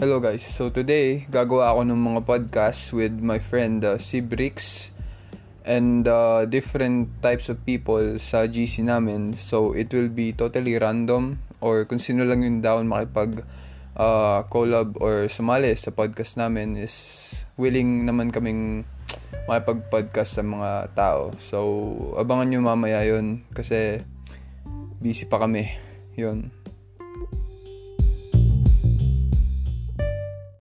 Hello guys, so today gagawa ako ng mga podcast with my friend uh, si Brix and uh, different types of people sa GC namin. So it will be totally random or kung sino lang yung down makipag uh, collab or sumali sa podcast namin is willing naman kaming makipag-podcast sa mga tao. So abangan nyo mamaya yon kasi busy pa kami. Yun.